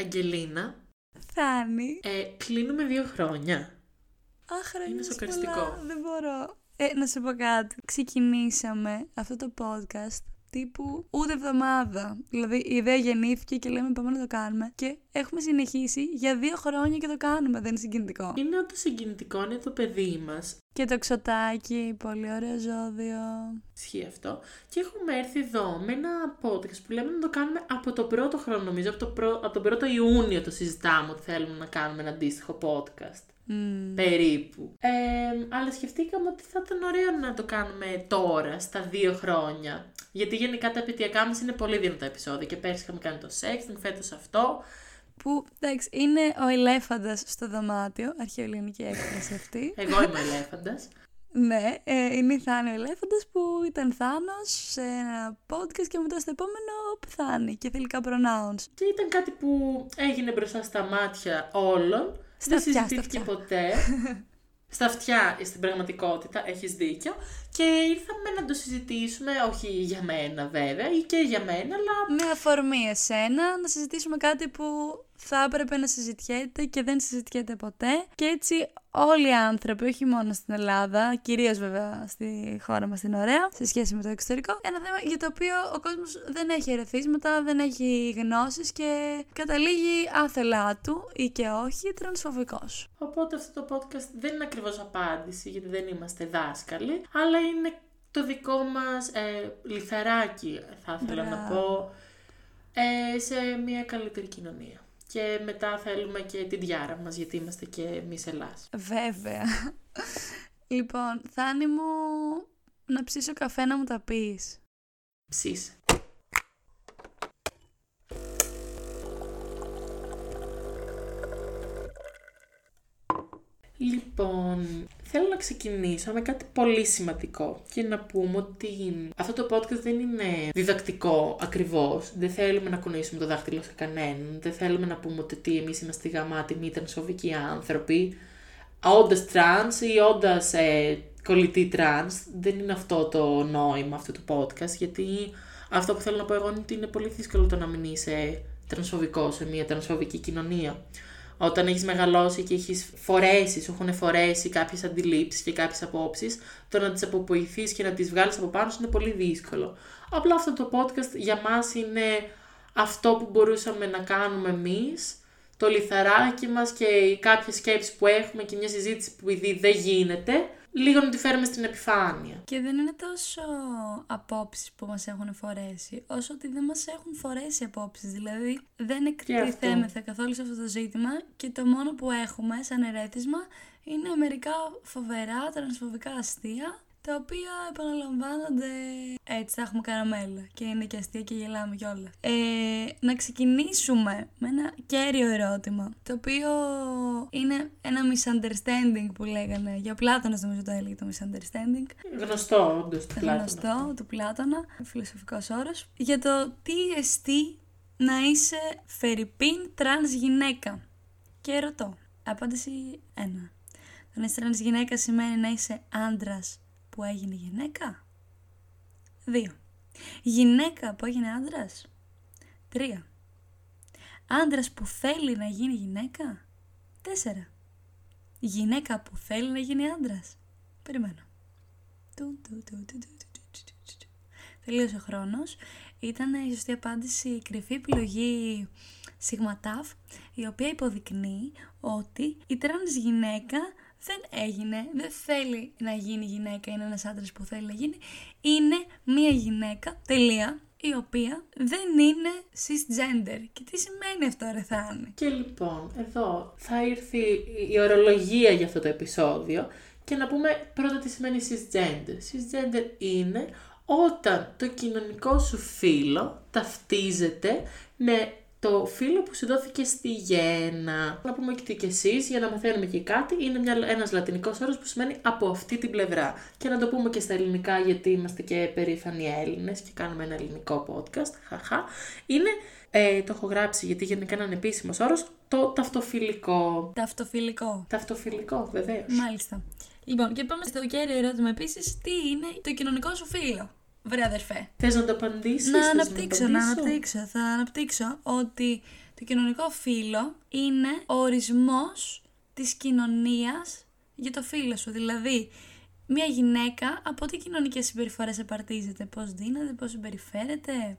Αγγελίνα, Φτάνει. ε, κλείνουμε δύο χρόνια. Αχ, ρε, Είναι είναι σοκαριστικό. πολλά, Δεν μπορώ. Ε, να σε πω κάτι. Ξεκινήσαμε αυτό το podcast τύπου ούτε εβδομάδα. Δηλαδή η ιδέα γεννήθηκε και λέμε πάμε να το κάνουμε. Και έχουμε συνεχίσει για δύο χρόνια και το κάνουμε. Δεν είναι συγκινητικό. Είναι όντω συγκινητικό, είναι το παιδί μας. Και το ξωτάκι, πολύ ωραίο ζώδιο. Ισχύει αυτό. Και έχουμε έρθει εδώ με ένα podcast που λέμε να το κάνουμε από τον πρώτο χρόνο, νομίζω. Από, το πρω... από τον πρώτο Ιούνιο το συζητάμε ότι θέλουμε να κάνουμε ένα αντίστοιχο podcast. Μμμ. Περίπου. Ε, αλλά σκεφτήκαμε ότι θα ήταν ωραίο να το κάνουμε τώρα, στα δύο χρόνια. Γιατί γενικά τα επαιτειακά μα είναι πολύ δυνατά επεισόδια. Και πέρσι είχαμε κάνει το sexting, φέτος αυτό. Που εντάξει, είναι ο ελέφαντας στο δωμάτιο. Αρχαιοελληνική έκφραση αυτή. Εγώ είμαι ελέφαντας. ναι, ε, είναι η Θάνη ο ελέφαντας που ήταν Θάνος σε ένα podcast και μετά στο επόμενο πεθάνει και θηλυκά pronouns. Και ήταν κάτι που έγινε μπροστά στα μάτια όλων. Στα Δεν αυτιά, στα συζητήθηκε αυτιά. ποτέ. στα αυτιά στην πραγματικότητα, έχεις δίκιο. Και ήρθαμε να το συζητήσουμε, όχι για μένα βέβαια, ή και για μένα, αλλά Με αφορμή εσένα να συζητήσουμε κάτι που θα έπρεπε να συζητιέται και δεν συζητιέται ποτέ. Και έτσι όλοι οι άνθρωποι, όχι μόνο στην Ελλάδα, κυρίως βέβαια στη χώρα μας την ωραία, σε σχέση με το εξωτερικό, ένα θέμα για το οποίο ο κόσμος δεν έχει ερεθίσματα, δεν έχει γνώσεις και καταλήγει άθελά του ή και όχι τρανσφοβικός. Οπότε αυτό το podcast δεν είναι ακριβώς απάντηση, γιατί δεν είμαστε δάσκαλοι, αλλά είναι το δικό μας ε, λιθαράκι, θα ήθελα να Μπράβο. πω, ε, σε μια καλύτερη κοινωνία. Και μετά θέλουμε και την διάρα μας, γιατί είμαστε και εμείς Ελλάς. Βέβαια. λοιπόν, Θάνη μου, να ψήσω καφέ να μου τα πεις. Ψήσε. Λοιπόν, θέλω να ξεκινήσω με κάτι πολύ σημαντικό και να πούμε ότι αυτό το podcast δεν είναι διδακτικό ακριβώς. Δεν θέλουμε να κουνήσουμε το δάχτυλο σε κανέναν. Δεν θέλουμε να πούμε ότι εμείς είμαστε γαμάτοι μη τρανσφοβικοί άνθρωποι. Όντας τρανς ή όντας ε, κολλητή τρανς, δεν είναι αυτό το νόημα αυτού του podcast, γιατί αυτό που θέλω να πω εγώ είναι ότι είναι πολύ δύσκολο το να μην είσαι τρανσφοβικός σε μια τρανσφοβική κοινωνία. Όταν έχεις μεγαλώσει και έχεις φορέσεις, σου έχουν φορέσει κάποιες αντιλήψεις και κάποιες απόψεις, το να τις αποποηθείς και να τις βγάλεις από πάνω σου είναι πολύ δύσκολο. Απλά αυτό το podcast για μας είναι αυτό που μπορούσαμε να κάνουμε εμείς, το λιθαράκι μας και κάποιες σκέψεις που έχουμε και μια συζήτηση που ήδη δεν γίνεται, λίγο να τη φέρουμε στην επιφάνεια. Και δεν είναι τόσο απόψεις που μας έχουν φορέσει, όσο ότι δεν μας έχουν φορέσει απόψεις. Δηλαδή δεν εκτιθέμεθα καθόλου σε αυτό το ζήτημα και το μόνο που έχουμε σαν ερέθισμα είναι μερικά φοβερά τρανσφοβικά αστεία τα οποία επαναλαμβάνονται έτσι, τα έχουμε καραμέλα και είναι και αστεία και γελάμε κιόλας. Ε, να ξεκινήσουμε με ένα κέριο ερώτημα, το οποίο είναι ένα misunderstanding που λέγανε, για ο Πλάτωνας νομίζω το έλεγε το misunderstanding, Γνωστό, όντως, του Πλάτωνα. γνωστό του Πλάτωνα, φιλοσοφικός όρος, για το τι εστί να είσαι φερρυπίν τρανς γυναίκα. Και ρωτώ, απάντηση 1. Το να είσαι τρανς γυναίκα σημαίνει να είσαι άντρας που έγινε γυναίκα; 2. Γυναίκα που έγινε άντρας; 3. Άντρας που θέλει να γίνει γυναίκα; 4. Γυναίκα που θέλει να γίνει άντρας; Περιμένω. Τελείωσε ο χρόνος. Ήταν η σωστή απάντηση η κρυφή επιλογή σιγματάφ, η οποία υποδεικνύει ότι η τρανς γυναίκα δεν έγινε, δεν θέλει να γίνει γυναίκα, είναι ένας άντρας που θέλει να γίνει, είναι μία γυναίκα, τελεία, η οποία δεν είναι cisgender. Και τι σημαίνει αυτό ρε Θάνη; Και λοιπόν, εδώ θα έρθει η ορολογία για αυτό το επεισόδιο και να πούμε πρώτα τι σημαίνει cisgender. Cisgender είναι όταν το κοινωνικό σου φύλλο ταυτίζεται με το φύλλο που σου δόθηκε στη γέννα. Να πούμε και τι και εσείς, για να μαθαίνουμε και κάτι, είναι μια, ένας λατινικός όρος που σημαίνει από αυτή την πλευρά. Και να το πούμε και στα ελληνικά, γιατί είμαστε και περήφανοι Έλληνες και κάνουμε ένα ελληνικό podcast, χαχα. Είναι, ε, το έχω γράψει γιατί γενικά είναι επίσημο όρος, το ταυτοφιλικό. Ταυτοφιλικό. Ταυτοφιλικό, βεβαίως. Μάλιστα. Λοιπόν, και πάμε στο κέριο ερώτημα επίσης, τι είναι το κοινωνικό σου φύλλο. Βρε αδερφέ. Θες να το απαντήσεις, Να θες αναπτύξω, να απαντήσω; αναπτύξω. Θα αναπτύξω ότι το κοινωνικό φύλλο είναι ο ορισμός της κοινωνίας για το φύλλο σου. Δηλαδή, μια γυναίκα από τι κοινωνικές συμπεριφορές επαρτίζεται, πώς δίνεται, πώς συμπεριφέρεται;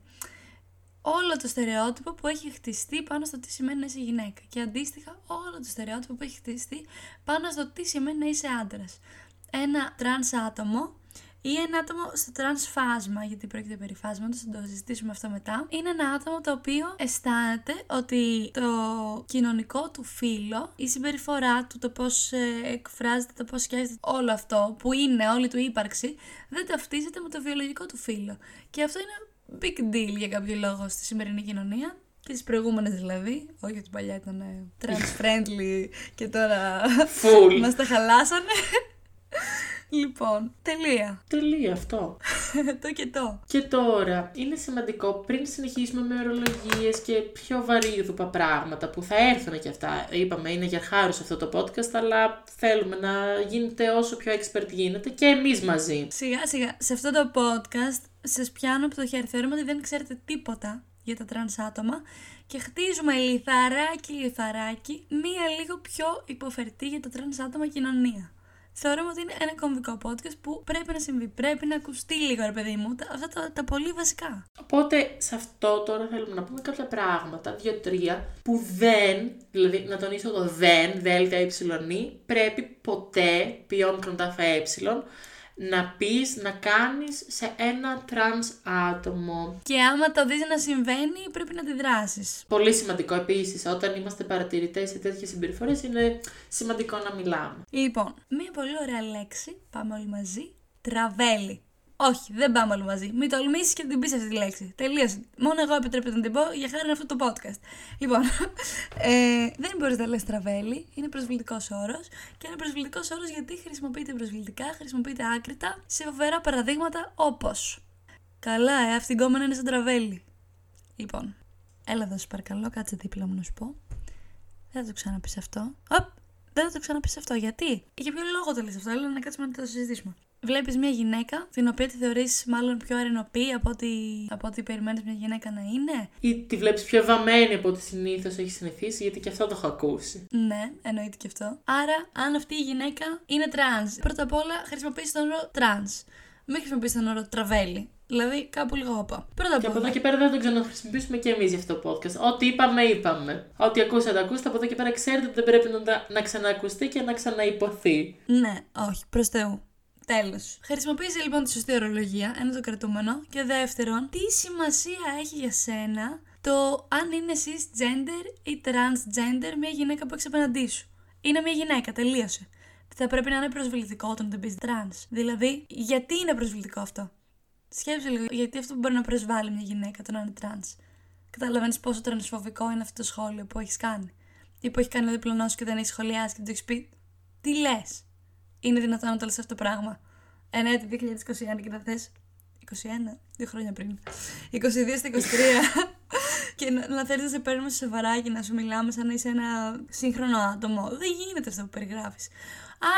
Όλο το στερεότυπο που έχει χτιστεί πάνω στο τι σημαίνει να είσαι γυναίκα. Και αντίστοιχα όλο το στερεότυπο που έχει χτιστεί πάνω στο τι σημαίνει να είσαι άντρας. Ένα τρανς άτομο ή ένα άτομο στο τρανς φάσμα, γιατί πρόκειται περί φάσματος, θα το συζητήσουμε αυτό μετά, είναι ένα άτομο το οποίο αισθάνεται ότι το κοινωνικό του φύλο, η συμπεριφορά του, το πώς ε, εκφράζεται, το πώς σκέφτεται, όλο αυτό που είναι όλη του ύπαρξη, δεν ταυτίζεται με το βιολογικό του φύλλο. Και αυτό είναι big deal για κάποιο λόγο στη σημερινή κοινωνία και τις προηγούμενες δηλαδή, όχι ότι παλιά ήταν ε, trans friendly και τώρα Full. μας τα χαλάσανε. Λοιπόν, τελεία. Τελεία αυτό. το και το. Και τώρα, είναι σημαντικό πριν συνεχίσουμε με ορολογίες και πιο βαρύδουπα πράγματα που θα έρθουν και αυτά. Είπαμε, είναι για χάρος αυτό το podcast, αλλά θέλουμε να γίνετε όσο πιο expert γίνεται και εμείς μαζί. Σιγά σιγά, σε αυτό το podcast σας πιάνω από το χέρι. Θεωρούμε ότι δεν ξέρετε τίποτα για τα τρανς άτομα και χτίζουμε λιθαράκι λιθαράκι μία λίγο πιο υποφερτή για τα τρανς άτομα κοινωνία. Θεωρούμε ότι είναι ένα κομβικό podcast που πρέπει να συμβεί. Πρέπει να ακουστεί λίγο, ρε παιδί μου, τα- αυτά τα, τα πολύ βασικά. Οπότε σε αυτό τώρα θέλουμε να πούμε κάποια πράγματα, δύο-τρία, που δεν, δηλαδή να τονίσω εγώ δεν, δέλτα ε, πρέπει ποτέ, πι όμικρον ταφ ε, να πεις, να κάνεις σε ένα τρανς άτομο. Και άμα το δεις να συμβαίνει, πρέπει να αντιδράσεις. Πολύ σημαντικό επίσης, όταν είμαστε παρατηρητές σε τέτοιες συμπεριφορές, είναι σημαντικό να μιλάμε. Λοιπόν, μία πολύ ωραία λέξη, πάμε όλοι μαζί, τραβέλι. Όχι, δεν πάμε όλοι μαζί. Μην τολμήσεις και την πεις αυτή τη λέξη. Τελείωσε. Μόνο εγώ επιτρέπεται να την πω για χάρη αυτού το podcast. Λοιπόν, ε, δεν μπορείς να λες τραβέλι. Είναι προσβλητικός όρος. Και είναι προσβλητικός όρος γιατί χρησιμοποιείται προσβλητικά, χρησιμοποιείται άκρητα σε φοβερά παραδείγματα όπως. Καλά, ε, αυτή η κόμενα είναι σαν τραβέλι. Λοιπόν, έλα εδώ, σου παρακαλώ, κάτσε δίπλα μου να σου πω. Δεν θα το ξαναπείς αυτό. Οπ, δεν θα το ξαναπείς αυτό. Γιατί; Για ποιο λόγο το λες αυτό, έλα να κάτσουμε να το συζητήσουμε. Βλέπεις μια γυναίκα, την οποία τη θεωρείς μάλλον πιο αρενοπή από ό,τι, από ό,τι περιμένεις μια γυναίκα να είναι; Ή τη βλέπεις πιο βαμμένη από ό,τι συνήθως έχει συνηθίσει, γιατί και αυτό το έχω ακούσει. Ναι, εννοείται και αυτό. Άρα, αν αυτή η γυναίκα είναι τρανς, πρώτα απ' όλα χρησιμοποιήσει τον όρο τρανς. Μην χρησιμοποιήσει τον όρο τραβέλι. Δηλαδή, κάπου λίγο όπα. Πρώτα απ' Και από εδώ όλα. και πέρα δεν τον ξαναχρησιμοποιήσουμε και εμείς για αυτό το podcast. Ό,τι είπαμε, είπαμε. Ό,τι ακούσατε, ακούσατε. Από εδώ και πέρα ξέρετε ότι δεν πρέπει να, τα- να ξανακουστεί και να ξαναειπωθεί. Ναι, όχι, προς Θεού. Τέλος. Χρησιμοποίησε λοιπόν τη σωστή ορολογία, ένα το κρατούμενο. Και δεύτερον, τι σημασία έχει για σένα το αν είναι cisgender ή transgender μια γυναίκα που έχεις απέναντί σου. Είναι μια γυναίκα, τελείωσε. Θα πρέπει να είναι προσβλητικό όταν δεν πεις trans. Δηλαδή, γιατί είναι προσβλητικό αυτό; Σκέψε λίγο, γιατί αυτό μπορεί να προσβάλλει μια γυναίκα το να είναι trans. Καταλαβαίνεις πόσο τρανσφοβικό είναι αυτό το σχόλιο που έχεις κάνει. Ή που έχει κάνει ο διπλανός σου και δεν έχει σχολιάσει και του έχεις πει. Τι λες, είναι δυνατόν να το λες αυτό το πράγμα. Ε, ναι, το 2021 και να θες 21, δύο χρόνια πριν. 22 στα 23. και να, να θέλεις να σε παίρνουμε σε σοβαρά και να σου μιλάμε σαν να είσαι ένα σύγχρονο άτομο. Δεν γίνεται αυτό που περιγράφεις.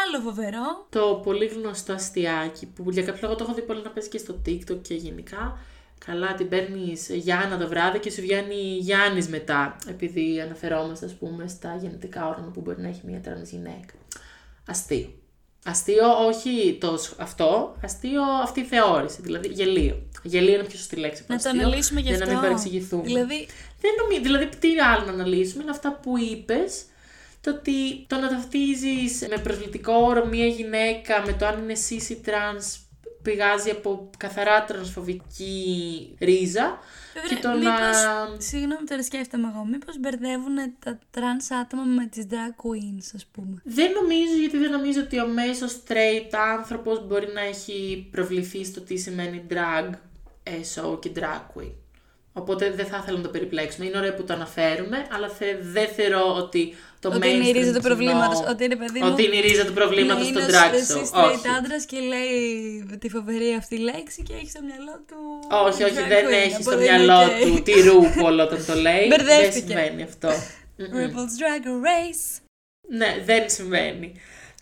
Άλλο φοβερό. Το πολύ γνωστό αστιάκι που για κάποιο λόγο το έχω δει πολύ να παίζει και στο TikTok και γενικά. Καλά, την παίρνεις Γιάννα το βράδυ και σου βγαίνει Γιάννης μετά. Επειδή αναφερόμαστε, ας πούμε, στα γενετικά όργανα που μπορεί να έχει μια τρανς γυναίκα. Αστείο. Αστείο, όχι το, σ- αυτό, αστείο αυτή η θεώρηση. Δηλαδή γελοίο. Γελοίο είναι πιο σωστή λέξη. από Να το αστείο, αναλύσουμε γι' για αυτό. να μην παρεξηγηθούμε. Δηλαδή, Δεν νομίζω, δηλαδή τι άλλο να αναλύσουμε είναι αυτά που είπες, το ότι το να ταυτίζεις με προσβλητικό όρο μία γυναίκα με το αν είναι cis ή trans πηγάζει από καθαρά τρανσφοβική ρίζα και το να... μήπως, συγγνώμη τώρα σκέφτομαι εγώ, μήπως μπερδεύουν τα τρανς άτομα με τις drag queens ας πούμε; Δεν νομίζω, γιατί δεν νομίζω ότι ο μέσος straight άνθρωπος μπορεί να έχει προβληθεί στο τι σημαίνει drag, SO και drag queen. Οπότε δεν θα ήθελα να το περιπλέξουμε. Είναι ωραίο που το αναφέρουμε, αλλά θε- δεν θεωρώ ότι το Ότι είναι η mainstream ρίζα του κοινό- προβλήματος, ότι είναι παιδί μου... Ότι είναι η ρίζα του προβλήματος στο drag Εσύ show. straight Όχι. άντρας και λέει τη φοβερή αυτή λέξη και έχει στο μυαλό του... όχι, όχι, drag δεν queen, έχει στο οπότε είναι μυαλό οκ. του τη ρούπολ όταν το λέει. δεν Μπερδεύτηκε. συμβαίνει αυτό. Μμμ. RuPaul's Drag Race. Ναι, δεν συμβαίνει.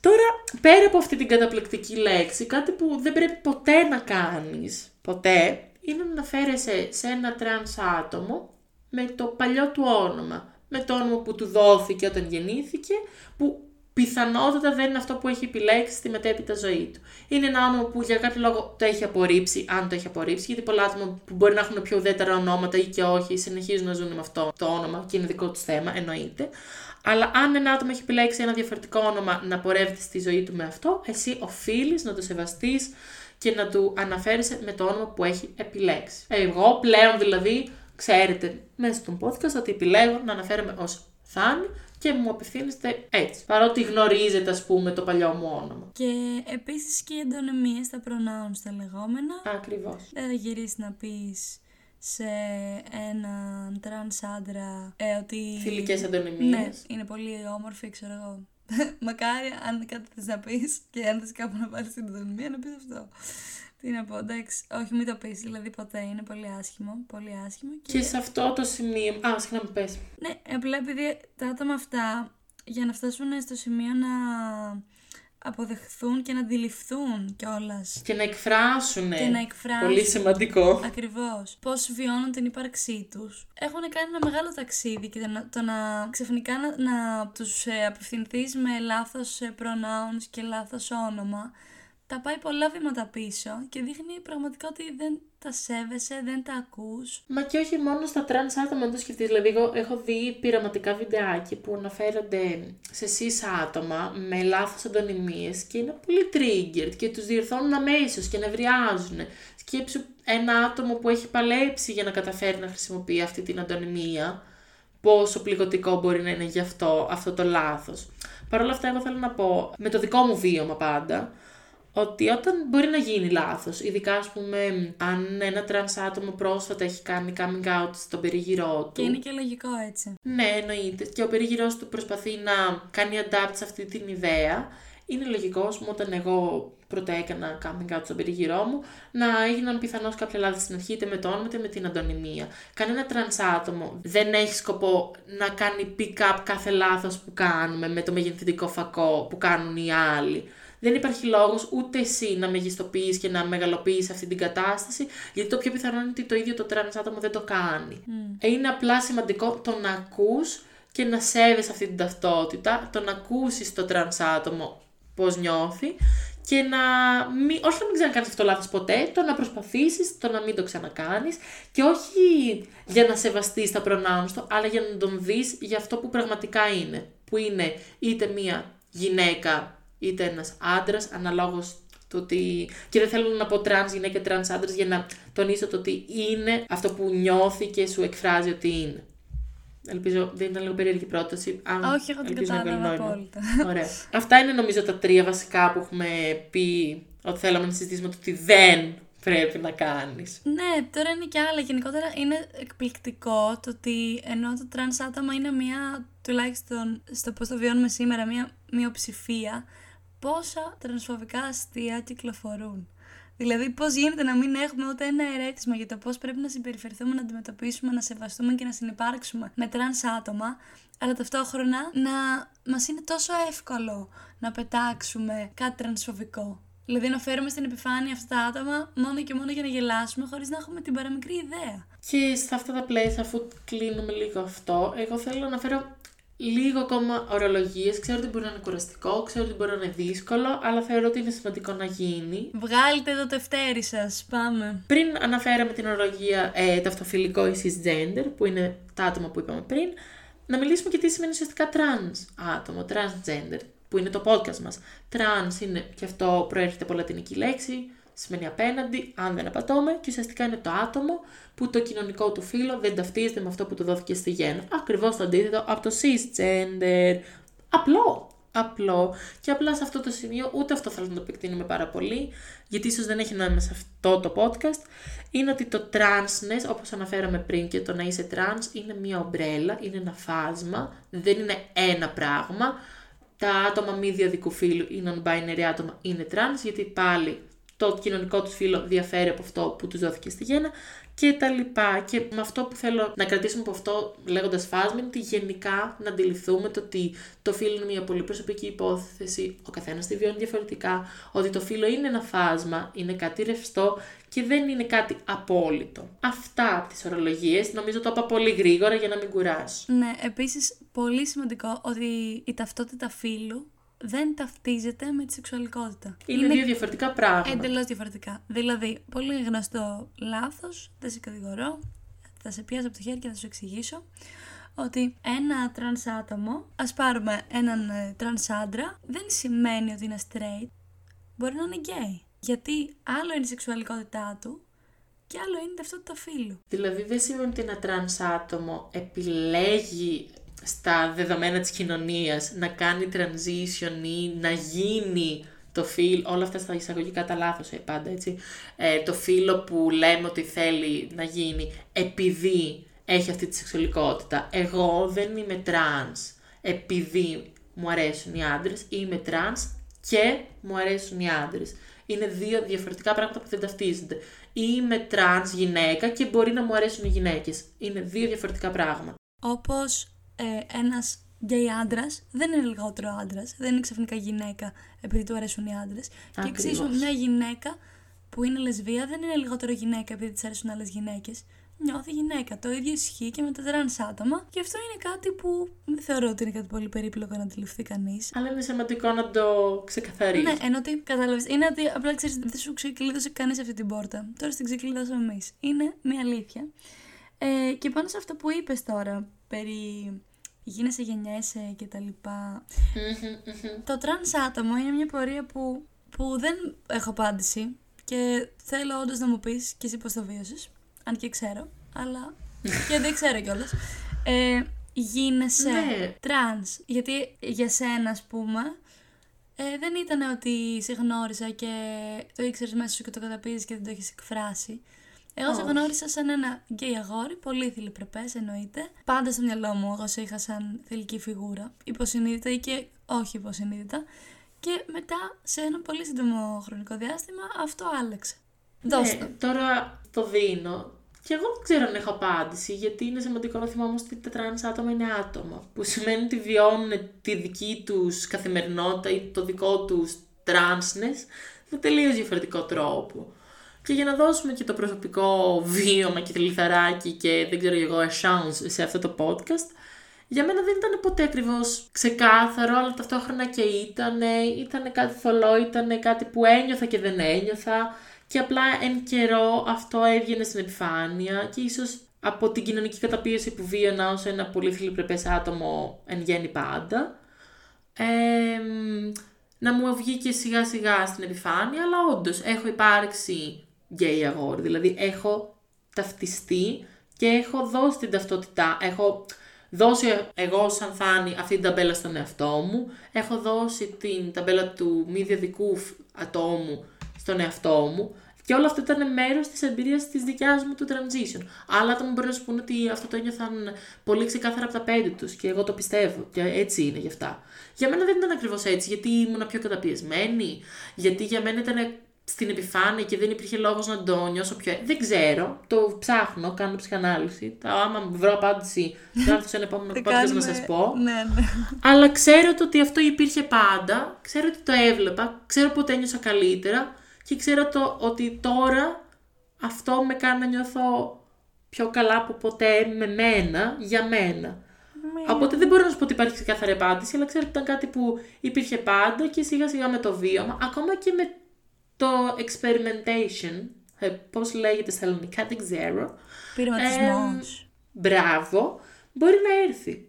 Τώρα, πέρα από αυτή την καταπληκτική λέξη, κάτι που δεν πρέπει ποτέ να κάνεις, ποτέ είναι να αναφέρεσαι σε ένα τρανς άτομο με το παλιό του όνομα. Με το όνομα που του δόθηκε όταν γεννήθηκε, που πιθανότατα δεν είναι αυτό που έχει επιλέξει στη μετέπειτα ζωή του. Είναι ένα όνομα που για κάποιο λόγο το έχει απορρίψει, αν το έχει απορρίψει, γιατί πολλά άτομα που μπορεί να έχουν πιο ουδέτερα ονόματα ή και όχι, συνεχίζουν να ζουν με αυτό το όνομα και είναι δικό τους θέμα, εννοείται. Αλλά αν ένα άτομο έχει επιλέξει ένα διαφορετικό όνομα να πορεύεται στη ζωή του με αυτό, εσύ οφείλεις να το σεβαστείς και να του αναφέρεσαι με το όνομα που έχει επιλέξει. Εγώ πλέον δηλαδή, ξέρετε μέσα στον podcast ότι επιλέγω να αναφέρομαι ως Θάνη και μου απευθύνεστε έτσι. Παρότι γνωρίζετε, ας πούμε, το παλιό μου όνομα. Και επίσης και οι εντονομίε, τα pronouns τα λεγόμενα. Ακριβώς. Δεν θα γυρίσεις να πεις σε έναν τρανς άντρα ε, ότι... Φιλικές αντωνυμίες. Ναι, είναι πολύ όμορφη, ξέρω εγώ. Μακάρι αν κάτι θες να πεις και αν θες κάπου να βάλεις την αντωνυμία να πεις αυτό. Τι να πω, εντάξει, όχι μην το πεις, δηλαδή ποτέ είναι πολύ άσχημο, πολύ άσχημο. Και, και σε αυτό το σημείο, α, συγγνώμη πες. Ναι, απλά επειδή τα άτομα αυτά για να φτάσουν στο σημείο να αποδεχθούν και να αντιληφθούν κιόλας. Και να εκφράσουν. Και να εκφράσουν. Πολύ σημαντικό. Ακριβώς. Πώς βιώνουν την ύπαρξή τους. Έχουν κάνει ένα μεγάλο ταξίδι και το να, ξαφνικά να, να τους ε, απευθυνθείς με λάθος ε, pronouns και λάθος όνομα τα πάει πολλά βήματα πίσω και δείχνει πραγματικά ότι δεν τα σέβεσαι, δεν τα ακούς. Μα και όχι μόνο στα τρανς άτομα, αν το σκεφτείς. Δηλαδή, εγώ έχω δει πειραματικά βιντεάκι που αναφέρονται σε cis άτομα με λάθος αντωνυμίες και είναι πολύ triggered και τους διορθώνουν αμέσως και νευριάζουν. Σκέψου ένα άτομο που έχει παλέψει για να καταφέρει να χρησιμοποιεί αυτή την αντωνυμία, πόσο πληγωτικό μπορεί να είναι γι' αυτό, αυτό το λάθος. Παρ' όλα αυτά, εγώ θέλω να πω, με το δικό μου βίωμα πάντα, ότι όταν μπορεί να γίνει λάθος, ειδικά ας πούμε αν ένα τρανς άτομο πρόσφατα έχει κάνει coming out στον περίγυρό του. Και είναι και λογικό έτσι. Ναι, εννοείται. Και ο περίγυρός του προσπαθεί να κάνει adapt σε αυτή την ιδέα. Είναι λογικό, μου, όταν εγώ πρώτα έκανα coming out στον περίγυρό μου, να έγιναν πιθανώς κάποια λάθη στην αρχή, είτε με το όνομα είτε με την αντωνυμία. Κανένα τρανς άτομο δεν έχει σκοπό να κάνει pick-up κάθε λάθος που κάνουμε με το μεγεθυντικό φακό που κάνουν οι άλλοι δεν υπάρχει λόγος ούτε εσύ να μεγιστοποιείς και να μεγαλοποιείς αυτή την κατάσταση, γιατί το πιο πιθανό είναι ότι το ίδιο το τρανς άτομο δεν το κάνει. Mm. Είναι απλά σημαντικό το να ακούς και να σέβεσαι αυτή την ταυτότητα, το να ακούσεις το τρανς άτομο πώς νιώθει και να μην, όχι να μην ξανακάνεις αυτό το λάθος ποτέ, το να προσπαθήσεις, το να μην το ξανακάνεις και όχι για να σεβαστείς τα pronouns του, αλλά για να τον δεις για αυτό που πραγματικά είναι. Που είναι είτε μία γυναίκα είτε ένας άντρας, αναλόγως το ότι. Και δεν θέλω να πω τρανς γυναίκα και τρανς άντρας για να τονίσω το ότι είναι αυτό που νιώθει και σου εκφράζει ότι είναι. Ελπίζω δεν ήταν λίγο περίεργη πρόταση. Αν Όχι, έχω την κατάλαβα απόλυτα. Ωραία. Αυτά είναι νομίζω τα τρία βασικά που έχουμε πει ότι θέλαμε να συζητήσουμε το ότι δεν πρέπει να κάνεις. Ναι, τώρα είναι και άλλα. Γενικότερα είναι εκπληκτικό το ότι ενώ το τρανς άτομα είναι μια, τουλάχιστον στο πώς το βιώνουμε σήμερα, μια μειοψηφία, πόσα τρανσφοβικά αστεία κυκλοφορούν. Δηλαδή, πώς γίνεται να μην έχουμε ούτε ένα ερώτημα για το πώς πρέπει να συμπεριφερθούμε, να αντιμετωπίσουμε, να σεβαστούμε και να συνυπάρξουμε με τρανς άτομα, αλλά ταυτόχρονα να μας είναι τόσο εύκολο να πετάξουμε κάτι τρανσφοβικό. Δηλαδή, να φέρουμε στην επιφάνεια αυτά τα άτομα μόνο και μόνο για να γελάσουμε, χωρίς να έχουμε την παραμικρή ιδέα. Και σε αυτά τα πλαίσια, αφού κλείνουμε λίγο αυτό, εγώ θέλω να φέρω λίγο ακόμα ορολογίες. Ξέρω ότι μπορεί να είναι κουραστικό, ξέρω ότι μπορεί να είναι δύσκολο, αλλά θεωρώ ότι είναι σημαντικό να γίνει. Βγάλτε το τευτέρι σας. Πάμε. Πριν αναφέραμε την ορολογία ε, ταυτοφιλικό ή cisgender, που είναι τα άτομα που είπαμε πριν, να μιλήσουμε και τι σημαίνει ουσιαστικά trans άτομο, transgender, που είναι το podcast μας. Trans είναι και αυτό προέρχεται από λατινική λέξη, σημαίνει απέναντι, αν δεν απατώμε, και ουσιαστικά είναι το άτομο που το κοινωνικό του φύλλο δεν ταυτίζεται με αυτό που του δόθηκε στη γέννα. Ακριβώς το αντίθετο από το cisgender. Απλό. Απλό. Και απλά σε αυτό το σημείο, ούτε αυτό θέλω να το επεκτείνουμε πάρα πολύ, γιατί ίσως δεν έχει νόημα σε αυτό το podcast, είναι ότι το transness, όπως αναφέραμε πριν και το να είσαι trans, είναι μια ομπρέλα, είναι ένα φάσμα, δεν είναι ένα πράγμα. Τα άτομα μη διαδικού φύλου ή non-binary άτομα είναι trans, γιατί πάλι το κοινωνικό τους φύλλο διαφέρει από αυτό που τους δόθηκε στη γέννα και τα λοιπά. Και με αυτό που θέλω να κρατήσουμε από αυτό λέγοντας φάσμα είναι ότι γενικά να αντιληφθούμε το ότι το φύλλο είναι μια πολύ προσωπική υπόθεση, ο καθένας τη βιώνει διαφορετικά, ότι το φύλλο είναι ένα φάσμα, είναι κάτι ρευστό και δεν είναι κάτι απόλυτο. Αυτά τις ορολογίες, νομίζω το είπα πολύ γρήγορα για να μην κουράσω. Ναι, επίσης πολύ σημαντικό ότι η ταυτότητα φύλου δεν ταυτίζεται με τη σεξουαλικότητα. Είναι, δύο διαφορετικά πράγματα. Εντελώς διαφορετικά. Δηλαδή, πολύ γνωστό λάθος, δεν σε κατηγορώ, θα σε πιάσω από το χέρι και θα σου εξηγήσω ότι ένα τρανς άτομο, ας πάρουμε έναν ε, τρανς άντρα, δεν σημαίνει ότι είναι straight, μπορεί να είναι gay. Γιατί άλλο είναι η σεξουαλικότητά του και άλλο είναι η ταυτότητα φύλου. Δηλαδή δεν σημαίνει ότι ένα τρανς άτομο επιλέγει στα δεδομένα της κοινωνίας να κάνει transition ή να γίνει το φύλο, όλα αυτά στα εισαγωγικά τα λάθος, ε, πάντα έτσι, ε, το φύλο που λέμε ότι θέλει να γίνει επειδή έχει αυτή τη σεξουαλικότητα. Εγώ δεν είμαι τρανς επειδή μου αρέσουν οι άντρες, είμαι τρανς και μου αρέσουν οι άντρες. Είναι δύο διαφορετικά πράγματα που δεν ταυτίζονται. Είμαι τρανς γυναίκα και μπορεί να μου αρέσουν οι γυναίκες. Είναι δύο διαφορετικά πράγματα. Όπως ε, ένας γκέι άντρας δεν είναι λιγότερο άντρας, δεν είναι ξαφνικά γυναίκα επειδή του αρέσουν οι άντρες. Και εξίσου μια γυναίκα που είναι λεσβία δεν είναι λιγότερο γυναίκα επειδή της αρέσουν άλλες γυναίκες. Νιώθει γυναίκα. Το ίδιο ισχύει και με τα τρανς άτομα. Και αυτό είναι κάτι που δεν θεωρώ ότι είναι κάτι πολύ περίπλοκο να αντιληφθεί κανείς. Αλλά είναι σημαντικό να το ξεκαθαρίσει. Ναι, εννοώ ότι κατάλαβε. Είναι ότι απλά ξέρεις, δεν σου ξεκλείδωσε κανείς αυτή την πόρτα. Τώρα στην ξεκλείδωσαμε εμείς. Είναι μια αλήθεια. Ε, και πάνω σε αυτό που είπες τώρα περί γίνεσαι, γεννιέσαι και τα λοιπά. Το τρανς άτομο είναι μια πορεία που, που δεν έχω απάντηση και θέλω όντως να μου πεις και εσύ πώς το βίωσες, αν και ξέρω, αλλά και δεν ξέρω κιόλας. Ε, γίνεσαι ναι. τρανς, γιατί για σένα ας πούμε ε, δεν ήταν ότι σε γνώρισα και το ήξερες μέσα σου και το καταπίζεις και δεν το έχεις εκφράσει. Εγώ σε γνώρισα σαν ένα γκέι αγόρι, πολύ θηλυπρεπές εννοείται. Πάντα στο μυαλό μου εγώ σε είχα σαν θηλυκή φιγούρα, υποσυνείδητα ή και όχι υποσυνείδητα. Και μετά σε ένα πολύ σύντομο χρονικό διάστημα αυτό άλλαξε. Ναι, τώρα το δίνω. Και εγώ δεν ξέρω αν έχω απάντηση, γιατί είναι σημαντικό να θυμάμαι ότι τα τρανς άτομα είναι άτομα. Που σημαίνει ότι βιώνουν τη δική τους καθημερινότητα ή το δικό τους transness με τελείως διαφορετικό τρόπο. Και για να δώσουμε και το προσωπικό βίωμα και τη λιθαράκι και δεν ξέρω εγώ, chance σε αυτό το podcast, για μένα δεν ήταν ποτέ ακριβώς ξεκάθαρο, αλλά ταυτόχρονα και ήταν. Ήταν κάτι θολό, ήταν κάτι που ένιωθα και δεν ένιωθα. Και απλά εν καιρό αυτό έβγαινε στην επιφάνεια και ίσως από την κοινωνική καταπίεση που βίωνα ως ένα πολύ θηλυπρεπές άτομο εν γέννη πάντα. Ε, να μου βγει και σιγά σιγά στην επιφάνεια, αλλά όντως έχω υπάρξει γκέι αγόρι. Δηλαδή έχω ταυτιστεί και έχω δώσει την ταυτότητά, έχω δώσει εγώ σαν Φάνη αυτή την ταμπέλα στον εαυτό μου, έχω δώσει την ταμπέλα του μη διαδικού ατόμου στον εαυτό μου και όλο αυτό ήταν μέρος της εμπειρίας της δικιάς μου του transition. Άλλα άτομα μπορεί να σου πούνε ότι αυτό το ένιωθαν πολύ ξεκάθαρα από τα πέντε τους και εγώ το πιστεύω και έτσι είναι γι' αυτά. Για μένα δεν ήταν ακριβώς έτσι, γιατί ήμουν πιο καταπιεσμένη, γιατί για μένα ήταν στην επιφάνεια και δεν υπήρχε λόγος να το νιώσω πιο... Δεν ξέρω, το ψάχνω, κάνω ψυχανάλυση. Άμα βρω απάντηση, θα έρθω σε ένα επόμενο podcast να σας πω. Ναι, ναι. Αλλά ξέρω το ότι αυτό υπήρχε πάντα, ξέρω ότι το έβλεπα, ξέρω πότε ένιωσα καλύτερα και ξέρω το ότι τώρα αυτό με κάνει να νιώθω πιο καλά από ποτέ με μένα, για μένα. Οπότε δεν μπορώ να σου πω ότι υπάρχει ξεκάθαρη απάντηση, αλλά ξέρω ότι ήταν κάτι που υπήρχε πάντα και σιγά σιγά με το βίωμα, ακόμα και με το experimentation, ε, πώς λέγεται στα ελληνικά, δεν ξέρω. Πειραματισμός. Ε, μπράβο, μπορεί να έρθει.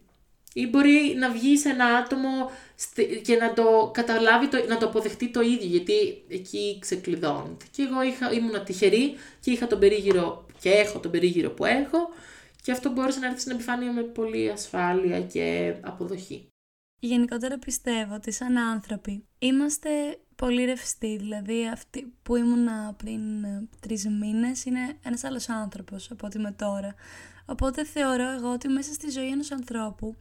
Ή μπορεί να βγει σε ένα άτομο και να το καταλάβει, το, να το αποδεχτεί το ίδιο, γιατί εκεί ξεκλειδώνεται. Και εγώ είχα, ήμουν τυχερή και είχα τον περίγυρο και έχω τον περίγυρο που έχω και αυτό μπόρεσε να έρθει στην επιφάνεια με πολύ ασφάλεια και αποδοχή. Γενικότερα πιστεύω ότι σαν άνθρωποι είμαστε πολύ ρευστοί. Δηλαδή, αυτή που ήμουνα πριν ε, τρεις μήνες είναι ένας άλλος άνθρωπος από ότι είμαι τώρα. Οπότε θεωρώ εγώ ότι μέσα στη ζωή ενός ανθρώπου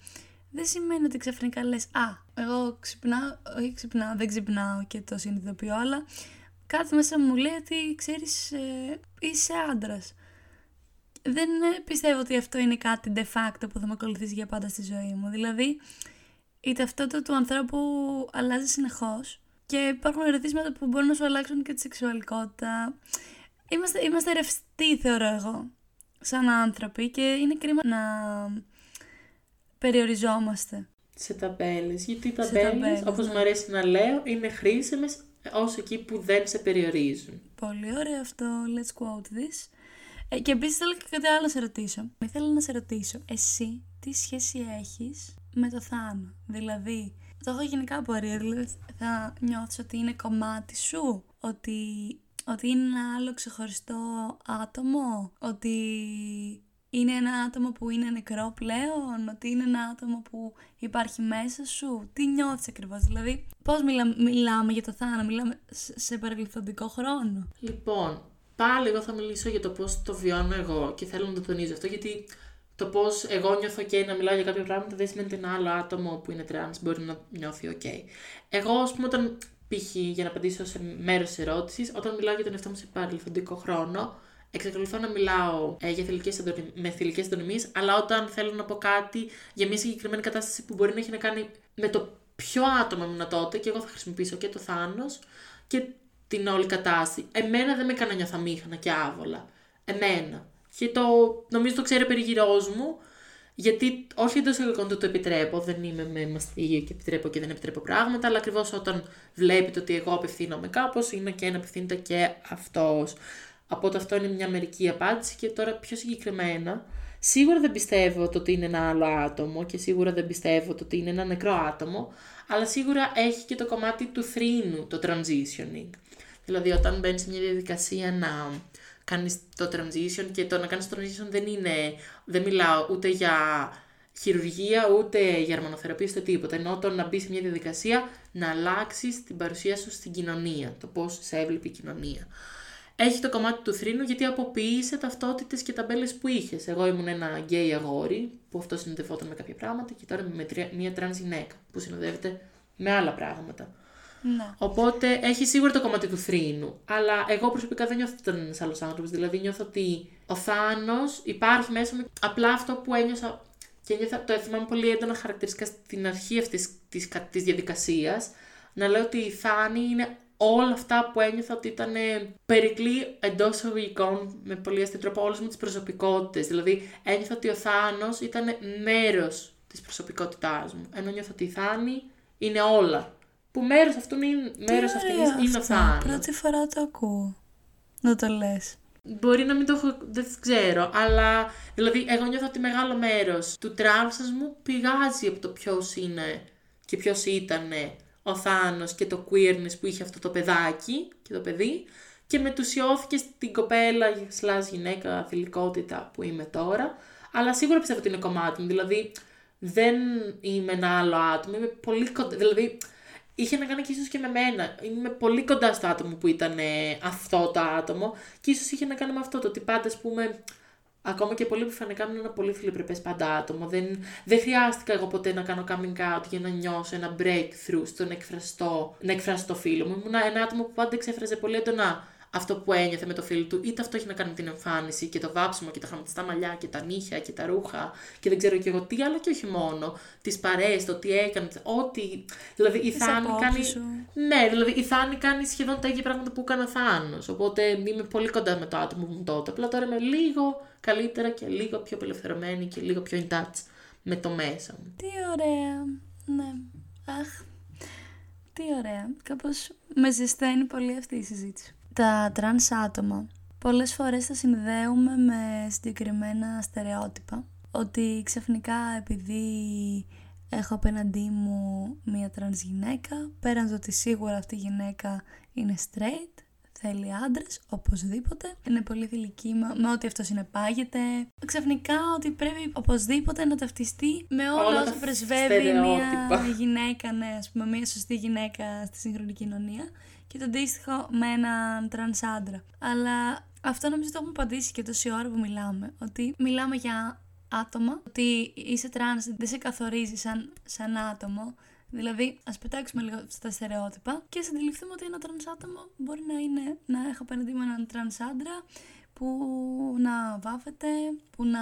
δεν σημαίνει ότι ξαφνικά λες «Α, εγώ ξυπνάω, όχι ξυπνάω, δεν ξυπνάω και το συνειδητοποιώ, αλλά κάτι μέσα μου λέει ότι ξέρεις ε, είσαι άντρας. δεν ε, πιστεύω ότι αυτό είναι κάτι de facto που θα με ακολουθήσει για πάντα στη ζωή μου. Δηλαδή, η ταυτότητα του ανθρώπου αλλάζει συνεχώς και υπάρχουν ερωτήματα που μπορούν να σου αλλάξουν και τη σεξουαλικότητα. Είμαστε, είμαστε ρευστοί, θεωρώ εγώ, σαν άνθρωποι και είναι κρίμα να περιοριζόμαστε. Σε ταμπέλες, γιατί οι ταμπέλες, όπως ναι. μου αρέσει να λέω, είναι χρήσιμες όσο εκεί που δεν σε περιορίζουν. Πολύ ωραίο αυτό, let's quote this. Ε, και επίσης θέλω και κάτι άλλο να σε ρωτήσω. Ήθελα να σε ρωτήσω, εσύ τι σχέση έχεις με το θάνατο; Δηλαδή, το έχω γενικά απορία, δηλαδή θα νιώθεις ότι είναι κομμάτι σου, ότι, ότι είναι ένα άλλο ξεχωριστό άτομο, ότι είναι ένα άτομο που είναι νεκρό πλέον, ότι είναι ένα άτομο που υπάρχει μέσα σου. Τι νιώθεις ακριβώς, δηλαδή πώς μιλάμε για το θάνατο, μιλάμε σε παρελθοντικό χρόνο. Λοιπόν, πάλι εγώ θα μιλήσω για το πώς το βιώνω εγώ και θέλω να το τονίζω αυτό γιατί το πώς εγώ νιώθω OK να μιλάω για κάποια πράγματα δεν σημαίνει ότι ένα άλλο άτομο που είναι τρανς μπορεί να νιώθει OK. Εγώ, ας πούμε, όταν π.χ. για να απαντήσω σε μέρος της ερώτησης, όταν μιλάω για τον εαυτό μου σε παρελθοντικό χρόνο, εξακολουθώ να μιλάω ε, για θηλυκές με θηλυκές εντονομίε, αλλά όταν θέλω να πω κάτι για μια συγκεκριμένη κατάσταση που μπορεί να έχει να κάνει με το ποιο άτομο ήμουν τότε, και εγώ θα χρησιμοποιήσω και το θάνος και την όλη κατάσταση. Εμένα δεν με έκανε να νιώθω αμήχανα και άβολα. Εμένα και το νομίζω το ξέρει ο περιγυρός μου, γιατί όχι εντός εγωγικών το, το επιτρέπω, δεν είμαι με μαστίγιο και επιτρέπω και δεν επιτρέπω πράγματα, αλλά ακριβώς όταν βλέπετε ότι εγώ απευθύνομαι κάπως, είναι και να απευθύνεται και αυτός. Οπότε αυτό είναι μια μερική απάντηση και τώρα πιο συγκεκριμένα. Σίγουρα δεν πιστεύω το ότι είναι ένα άλλο άτομο και σίγουρα δεν πιστεύω το ότι είναι ένα νεκρό άτομο, αλλά σίγουρα έχει και το κομμάτι του θρήνου το transitioning. Δηλαδή όταν μπαίνει σε μια διαδικασία να κάνεις το transition και το να κάνεις το transition δεν είναι, δεν μιλάω ούτε για χειρουργία, ούτε για ορμονοθεραπεία, ούτε τίποτα. Εννοώ το να μπεις σε μια διαδικασία να αλλάξεις την παρουσία σου στην κοινωνία, το πώς σε έβλεπε η κοινωνία. Έχει το κομμάτι του θρήνου γιατί αποποιείσαι ταυτότητες και ταμπέλες που είχες. Εγώ ήμουν ένα γκέι αγόρι που αυτό συνδεφόταν με κάποια πράγματα και τώρα είμαι μια τρανς γυναίκα που συνοδεύεται με άλλα πράγματα. Ναι. Οπότε έχει σίγουρα το κομμάτι του θρήνου. Αλλά εγώ προσωπικά δεν νιώθω ότι ήταν ένας άλλος άνθρωπος. Δηλαδή νιώθω ότι ο Θάνος υπάρχει μέσα μου. Απλά αυτό που ένιωσα και ένιωθα, το θυμάμαι πολύ έντονα χαρακτηριστικά στην αρχή αυτής της διαδικασίας. Να λέω ότι η Θάνη είναι όλα αυτά που ένιωθα ότι ήταν περικλή εντός εισαγωγικών με πολύ αστείο τρόπο όλες μου τις προσωπικότητες. Δηλαδή ένιωθα ότι ο Θάνος ήταν μέρος της προσωπικότητάς μου. Ενώ νιώθω ότι η Θάνη είναι όλα που μέρος αυτού είναι, μέρος αυτής είναι ο Θάνος. Πρώτη φορά το ακούω. Να το λες. Μπορεί να μην το έχω, δεν ξέρω, αλλά δηλαδή εγώ νιώθω ότι μεγάλο μέρος του τράμψας μου πηγάζει από το ποιος είναι και ποιος ήταν ο Θάνος και το queerness που είχε αυτό το παιδάκι και το παιδί και μετουσιώθηκε στην κοπέλα σλάς γυναίκα θηλυκότητα που είμαι τώρα, αλλά σίγουρα πιστεύω ότι είναι κομμάτι μου, δηλαδή δεν είμαι ένα άλλο άτομο, είμαι πολύ κοντά, δηλαδή είχε να κάνει και ίσως και με μένα. Είμαι πολύ κοντά στο άτομο που ήταν ε, αυτό το άτομο και ίσως είχε να κάνει με αυτό το ότι πάντα, ας πούμε, ακόμα και πολύ επιφανικά ήμουν ένα πολύ φιλεπρεπέ πάντα άτομο. Δεν, δεν χρειάστηκα εγώ ποτέ να κάνω coming out για να νιώσω ένα breakthrough στο να εκφραστώ, να εκφράσω το φίλο μου. Ήμουν ένα άτομο που πάντα εξέφραζε πολύ έντονα αυτό που ένιωθε με το φίλο του, είτε αυτό έχει να κάνει με την εμφάνιση και το βάψιμο και τα χρωματιστά μαλλιά και τα νύχια και τα ρούχα και δεν ξέρω και εγώ τι, αλλά και όχι μόνο. Τις παρέες, το τι έκανε, ό,τι. Δηλαδή η Θάνη κάνει. Ναι, δηλαδή η Θάνη κάνει σχεδόν τα ίδια πράγματα που έκανε ο Θάνος. Οπότε είμαι πολύ κοντά με το άτομο μου τότε. Απλά τώρα είμαι λίγο καλύτερα και λίγο πιο απελευθερωμένη και λίγο πιο in touch με το μέσα μου. Τι ωραία. Ναι. Αχ. Τι ωραία. Κάπως με ζεσταίνει πολύ αυτή η συζήτηση τα τρανς άτομα πολλές φορές τα συνδέουμε με συγκεκριμένα στερεότυπα. Ότι ξαφνικά επειδή έχω απέναντί μου μία τρανς γυναίκα, πέραν το ότι σίγουρα αυτή η γυναίκα είναι straight, θέλει άντρες, οπωσδήποτε. Είναι πολύ θηλυκή με, ό,τι αυτό συνεπάγεται. Ξαφνικά ότι πρέπει οπωσδήποτε να ταυτιστεί με όλα όσα πρεσβεύει μια γυναίκα, ναι, ας πούμε, μια σωστή γυναίκα στη σύγχρονη κοινωνία και το αντίστοιχο με έναν τρανς άντρα. Αλλά αυτό νομίζω το έχουμε απαντήσει και τόση ώρα που μιλάμε. Ότι μιλάμε για άτομα, ότι είσαι τρανς δεν σε καθορίζει σαν, σαν άτομο. Δηλαδή, ας πετάξουμε λίγο στα στερεότυπα και ας αντιληφθούμε ότι ένα τρανς άτομο μπορεί να είναι να έχω απέναντί μου έναν τρανς άντρα που να βάφεται, που να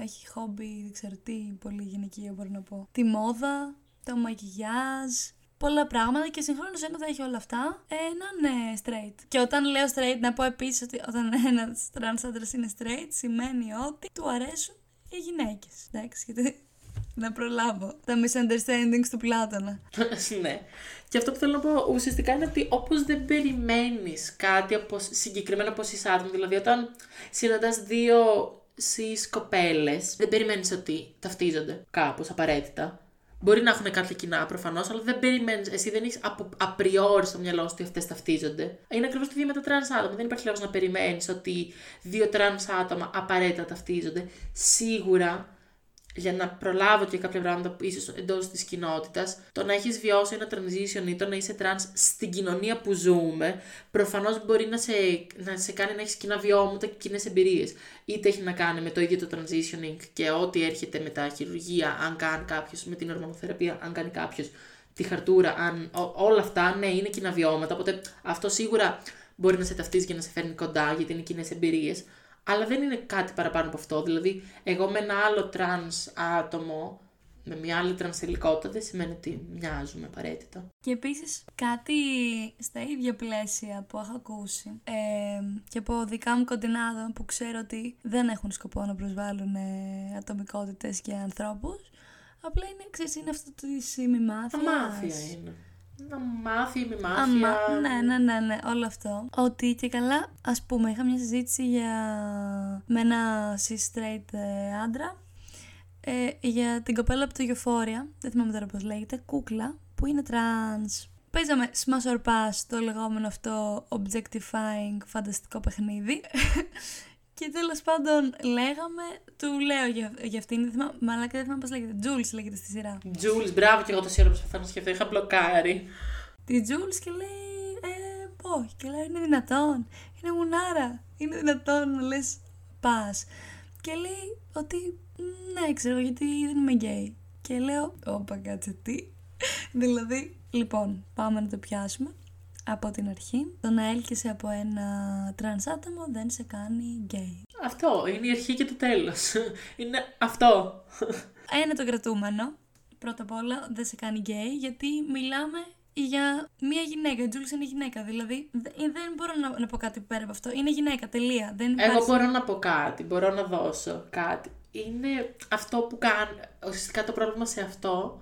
έχει χόμπι, δεν ξέρω τι, πολύ γυναικείο μπορώ να πω. Τη μόδα, το μακιγιάζ, πολλά πράγματα και συγχρόνως ενώ θα έχει όλα αυτά, ε, να είναι straight. Και όταν λέω straight, να πω επίσης ότι όταν ένας trans άντρας είναι straight, σημαίνει ότι του αρέσουν οι γυναίκες. Εντάξει, γιατί να προλάβω τα misunderstandings του Πλάτωνα. ναι. Και αυτό που θέλω να πω ουσιαστικά είναι ότι όπως δεν περιμένεις κάτι από, συγκεκριμένα από εσεί άτομα, δηλαδή όταν συναντάς δύο cis κοπέλες, δεν περιμένεις ότι ταυτίζονται κάπως απαραίτητα. Μπορεί να έχουν κάποια κοινά προφανώς, αλλά δεν περιμένεις. Εσύ δεν έχει απριόρι στο μυαλό σου ότι αυτές ταυτίζονται. Είναι ακριβώς το ίδιο με τα τραν άτομα. Δεν υπάρχει λόγος να περιμένεις ότι δύο τραν άτομα απαραίτητα ταυτίζονται. Σίγουρα για να προλάβω και κάποια πράγματα που ίσω εντός της κοινότητας, το να έχεις βιώσει ένα transition ή το να είσαι trans στην κοινωνία που ζούμε, προφανώς μπορεί να σε, να σε κάνει να έχεις κοινά βιώματα και κοινές εμπειρίες. Είτε έχει να κάνει με το ίδιο το transitioning και ό,τι έρχεται με τα χειρουργία, αν κάνει κάποιος με την ορμονοθεραπεία, αν κάνει κάποιος τη χαρτούρα, αν, όλα αυτά, ναι, είναι κοινά βιώματα. Οπότε αυτό σίγουρα μπορεί να σε ταυτίζει και να σε φέρνει κοντά, γιατί είναι κοινές εμπειρίες αλλά δεν είναι κάτι παραπάνω από αυτό. Δηλαδή, εγώ με ένα άλλο τρανς άτομο, με μια άλλη τρανς θηλυκότητα, δεν σημαίνει ότι μοιάζουμε απαραίτητα. Και επίσης κάτι στα ίδια πλαίσια που έχω ακούσει ε, και από δικά μου κοντινά άτομα που ξέρω ότι δεν έχουν σκοπό να προσβάλλουν ε, ατομικότητες και ανθρώπους, απλά είναι, ξέρεις, είναι αυτό το ημιμάθειας. Αμάθεια είναι να μάθει, μη μάθει. Αμα... Ναι, ναι, ναι, ναι, όλο αυτό. Ότι και καλά, ας πούμε, είχα μια συζήτηση για... με ένα cis-straight ε, άντρα ε, για την κοπέλα από το Euphoria, δεν θυμάμαι τώρα πώς λέγεται, κούκλα, που είναι trans. Παίζαμε Smash or Pass, το λεγόμενο αυτό objectifying φανταστικό παιχνίδι. Και τέλος πάντων λέγαμε, του λέω για, για αυτήν, δεν θυμάμαι, μαλάκα δεν θυμάμαι πώς λέγεται. Jules λέγεται στη σειρά. Jules, μπράβο και εγώ το σειρά προσπαθώ να σκεφτώ, είχα μπλοκάρει. Τη Jules και λέει, ε, όχι, και λέει, είναι δυνατόν, είναι μουνάρα, είναι δυνατόν να λες πας. Και λέει ότι, ναι, ξέρω γιατί δεν είμαι γκέι. Και λέω, όπα κάτσε τι. δηλαδή, λοιπόν, πάμε να το πιάσουμε από την αρχή. Το να έλκυσε από ένα τρανς άτομο δεν σε κάνει γκέι. Αυτό, είναι η αρχή και το τέλος. είναι αυτό. Ένα το κρατούμενο. Πρώτα απ' όλα δεν σε κάνει γκέι γιατί μιλάμε για μία γυναίκα. Η Τζούλης είναι γυναίκα. Δηλαδή δεν μπορώ να, να πω κάτι πέρα από αυτό. Είναι γυναίκα, τελεία. Δεν Εγώ μπορώ να πω κάτι, μπορώ να δώσω κάτι. Είναι αυτό που κάνει. Ουσιαστικά το πρόβλημα σε αυτό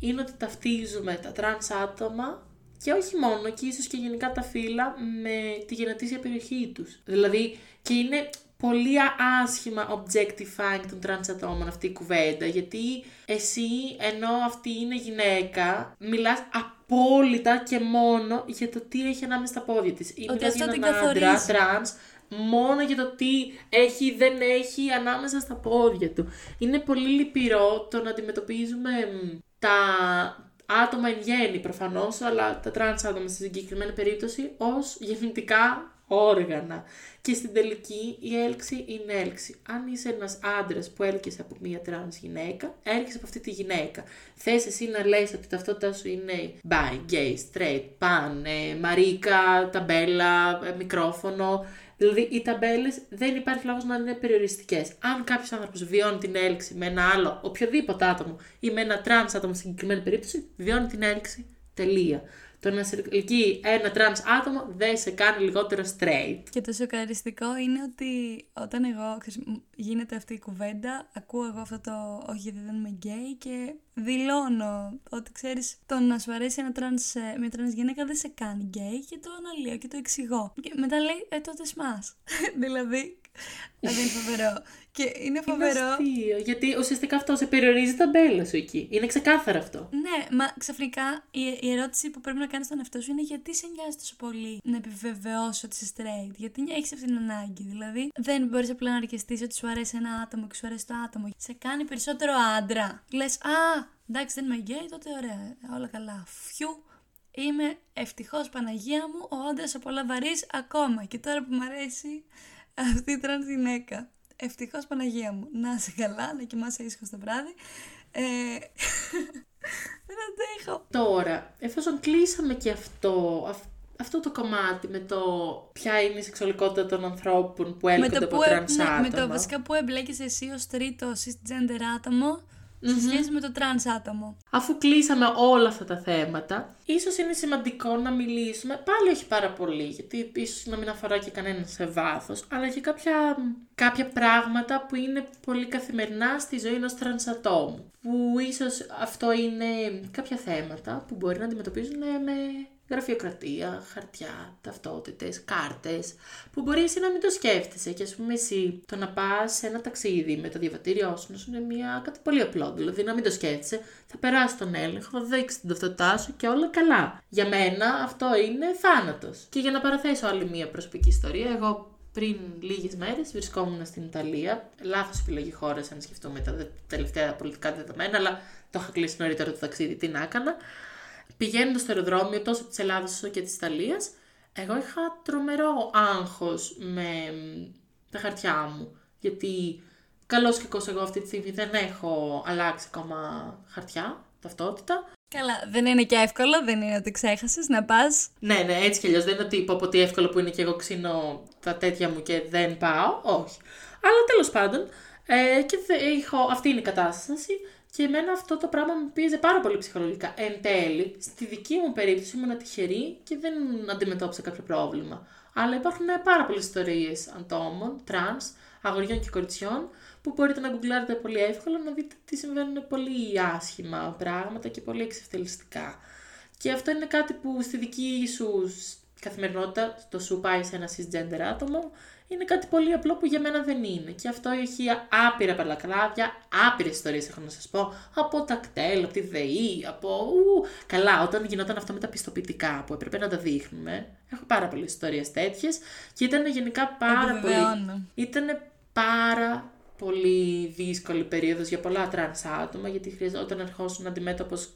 είναι ότι ταυτίζουμε τα τρανς άτομα και όχι μόνο, και ίσως και γενικά τα φύλλα με τη γενετήσια περιοχή τους. Δηλαδή, και είναι πολύ άσχημα objectifying των trans ατόμων αυτή η κουβέντα, γιατί εσύ, ενώ αυτή είναι γυναίκα, μιλάς απόλυτα και μόνο για το τι έχει ανάμεσα στα πόδια της. Ή μιλάς για έναν άντρα, trans, μόνο για το τι έχει ή δεν έχει ανάμεσα στα πόδια του. Είναι πολύ λυπηρό το να αντιμετωπίζουμε τα, άτομα εν γέννη προφανώς, αλλά τα τρανς άτομα στη συγκεκριμένη περίπτωση ως γεννητικά όργανα. Και στην τελική η έλξη είναι έλξη. Αν είσαι ένας άντρας που έλκεσαι από μια τρανς γυναίκα, έρχεσαι από αυτή τη γυναίκα. Θες εσύ να λες ότι ταυτότητά σου είναι bi, gay, straight, pan, ε, μαρίκα, ταμπέλα, ε, μικρόφωνο, Δηλαδή, οι ταμπέλες δεν υπάρχει λόγος να είναι περιοριστικές. Αν κάποιος άνθρωπος βιώνει την έλξη με ένα άλλο, οποιοδήποτε άτομο ή με ένα τρανς άτομο στην συγκεκριμένη περίπτωση, βιώνει την έλξη. Τελεία. Το να σε ελκύει ένα τρανς άτομο δεν σε κάνει λιγότερο straight. Και το σοκαριστικό είναι ότι όταν εγώ γίνεται αυτή η κουβέντα, ακούω εγώ αυτό το όχι γιατί δεν είμαι γκέι και δηλώνω ότι ξέρεις το να σου αρέσει ένα τρανς, ε, μια τρανς γυναίκα δεν σε κάνει γκέι και το αναλύω και το εξηγώ. Και μετά λέει ε τότε σμάς. δηλαδή δεν είναι φοβερό. Και είναι φοβερό. Είναι αστείο, γιατί ουσιαστικά αυτό σε περιορίζει η ταμπέλα σου εκεί. Είναι ξεκάθαρο αυτό. Ναι, μα ξαφνικά η, η ερώτηση που πρέπει να κάνεις στον εαυτό σου είναι γιατί σε νοιάζει τόσο πολύ να επιβεβαιώσεις ότι είσαι straight; Γιατί έχεις αυτή την ανάγκη. Δηλαδή, δεν μπορείς απλά να αρκεστείς ότι σου αρέσει ένα άτομο και σου αρέσει το άτομο. Σε κάνει περισσότερο άντρα. Λες, Α, εντάξει, δεν είμαι γκέι, τότε ωραία. Όλα καλά. Φιου. Είμαι ευτυχώς Παναγία μου, ο άντρας απολαβαρή ακόμα. Και τώρα που μου αρέσει αυτή η τρανς γυναίκα. Ευτυχώς Παναγία μου. Να είσαι καλά, να κοιμάσαι ήσυχος το βράδυ. Ε... Δεν αντέχω. Τώρα, εφόσον κλείσαμε και αυτό, αυτό το κομμάτι με το ποια είναι η σεξουαλικότητα των ανθρώπων που έλκονται με από που, τρανς ναι, άτομα. με το βασικά που εμπλέκεσαι εσύ ως τρίτο cisgender άτομο σε σχέση με το τρανς άτομο. Αφού κλείσαμε όλα αυτά τα θέματα, ίσως είναι σημαντικό να μιλήσουμε, πάλι όχι πάρα πολύ, γιατί ίσως να μην αφορά και κανέναν σε βάθος, αλλά και κάποια, κάποια πράγματα που είναι πολύ καθημερινά στη ζωή ενός τρανς ατόμου. Που ίσως αυτό είναι κάποια θέματα που μπορεί να αντιμετωπίζουν με γραφειοκρατία, χαρτιά, ταυτότητες, κάρτες, που μπορεί εσύ να μην το σκέφτεσαι και ας πούμε εσύ το να πας σε ένα ταξίδι με το διαβατήριό σου να σου είναι μια, κάτι πολύ απλό, δηλαδή να μην το σκέφτεσαι, θα περάσεις τον έλεγχο, θα δείξεις την ταυτότητά σου και όλα καλά. Για μένα αυτό είναι θάνατος. Και για να παραθέσω άλλη μια προσωπική ιστορία, εγώ πριν λίγες μέρες βρισκόμουν στην Ιταλία. Λάθος επιλογή χώρας, αν σκεφτούμε τα δε- τελευταία πολιτικά δεδομένα, αλλά το είχα κλείσει νωρίτερα το ταξίδι. Τι να έκανα. Πηγαίνοντα στο αεροδρόμιο τόσο της Ελλάδα όσο και της Ιταλίας, εγώ είχα τρομερό άγχος με μ, τα χαρτιά μου. Γιατί καλός και κακός εγώ αυτή τη στιγμή δεν έχω αλλάξει ακόμα χαρτιά, ταυτότητα. Καλά, δεν είναι και εύκολο, δεν είναι ότι ξέχασες να πας. Ναι, ναι, έτσι κι αλλιώς. Δεν είναι ότι είπα από ότι εύκολο που είναι και εγώ ξύνω τα τέτοια μου και δεν πάω. Όχι. Αλλά τέλος πάντων, ε, και θε- έχω, αυτή είναι η κατάσταση. Και εμένα αυτό το πράγμα με πίεζε πάρα πολύ ψυχολογικά. Εν τέλει, στη δική μου περίπτωση ήμουν τυχερή και δεν αντιμετώπισα κάποιο πρόβλημα. Αλλά υπάρχουν πάρα πολλές ιστορίες ατόμων, τρανς, αγοριών και κοριτσιών, που μπορείτε να γκουγκλάρετε πολύ εύκολα να δείτε τι συμβαίνουν πολύ άσχημα πράγματα και πολύ εξευτελιστικά. Και αυτό είναι κάτι που στη δική σου σ- καθημερινότητα, το σου ως ένα cisgender άτομο, είναι κάτι πολύ απλό που για μένα δεν είναι. Και αυτό έχει άπειρα παρακλάδια, άπειρες ιστορίες έχω να σας πω, από τα ΚΤΕΛ, από τη ΔΕΗ, από. Ου, καλά, όταν γινόταν αυτό με τα πιστοποιητικά που έπρεπε να τα δείχνουμε. Έχω πάρα πολλές ιστορίες τέτοιες και ήταν γενικά πάρα πολύ. Επιβεβαιώνω. Ήταν πάρα πολύ δύσκολη περίοδος για πολλά τρανς άτομα, γιατί χρειαζόταν να ερχόσουν αντιμέτωπος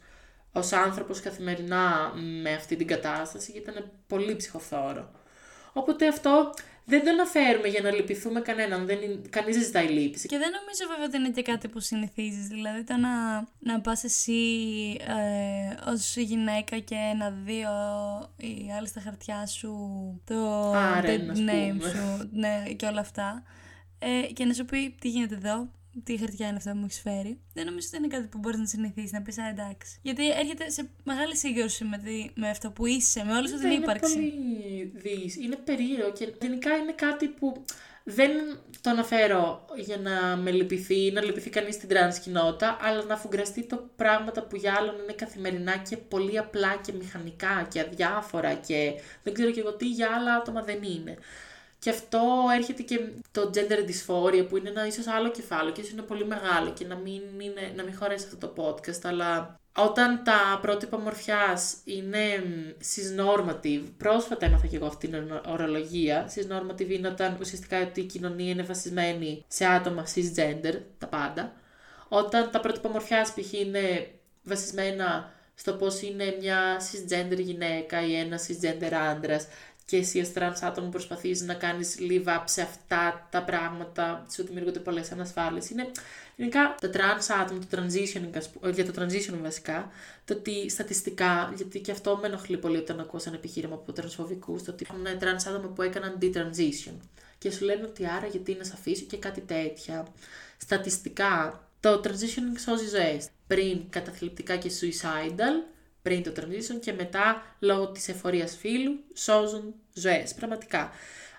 ως άνθρωπος καθημερινά με αυτή την κατάσταση και ήταν πολύ ψυχοφθόρο. Οπότε αυτό δεν το αναφέρουμε για να λυπηθούμε κανέναν, δεν είναι, κανείς δεν ζητάει λύπηση. Και δεν νομίζω βέβαια ότι είναι και κάτι που συνηθίζεις, δηλαδή το να, να πας εσύ ε, ως γυναίκα και να δει ο- οι άλλοι στα χαρτιά σου το Άρεν, dead ας name πούμε. σου ναι, και όλα αυτά ε, και να σου πει τι γίνεται εδώ, τι χαρτιά είναι αυτά που μου έχεις φέρει. Δεν νομίζω ότι είναι κάτι που μπορείς να συνηθίσεις, να πεις Α, εντάξει. Γιατί έρχεται σε μεγάλη σύγκρουση με, τη, με αυτό που είσαι, με όλη σου την είναι ύπαρξη. πολύ δις, είναι περίεργο και γενικά είναι κάτι που δεν το αναφέρω για να με λυπηθεί ή να λυπηθεί κανείς στην τρανς κοινότητα, αλλά να αφουγκραστεί ότι πράγματα που για άλλον είναι καθημερινά και πολύ απλά και μηχανικά και αδιάφορα και δεν ξέρω και εγώ τι για άλλα άτομα δεν είναι. Και αυτό έρχεται και το gender dysphoria που είναι ένα ίσως άλλο κεφάλαιο και ίσως είναι πολύ μεγάλο και να μην, είναι, να μην χωρέσει σε αυτό το podcast, αλλά όταν τα πρότυπα μορφιάς είναι μ, cis-normative, πρόσφατα έμαθα και εγώ αυτή την ορ- ορολογία, cis-normative είναι όταν ουσιαστικά ότι η κοινωνία είναι βασισμένη σε άτομα cisgender, τα πάντα, όταν τα πρότυπα μορφιάς π.χ. είναι βασισμένα στο πώς είναι μια cisgender γυναίκα ή ένα cisgender άντρας και εσύ ως trans άτομο προσπαθείς να κάνεις live up σε αυτά τα πράγματα, σου δημιουργούνται πολλές ανασφάλειες. Είναι γενικά τα trans άτομα, το transitioning, ας που- για το transition βασικά, το ότι στατιστικά, γιατί και αυτό με ενοχλεί πολύ όταν ακούω σαν επιχείρημα από τρανσφοβικούς, το ότι έχουν trans άτομα που έκαναν de-transition. Και σου λένε ότι άρα γιατί να σε αφήσω και κάτι τέτοια. Στατιστικά, το transitioning σώζει ζωές. Πριν καταθλιπτικά και suicidal, πριν το transition και μετά λόγω της εφορίας φύλου σώζουν ζωές, πραγματικά.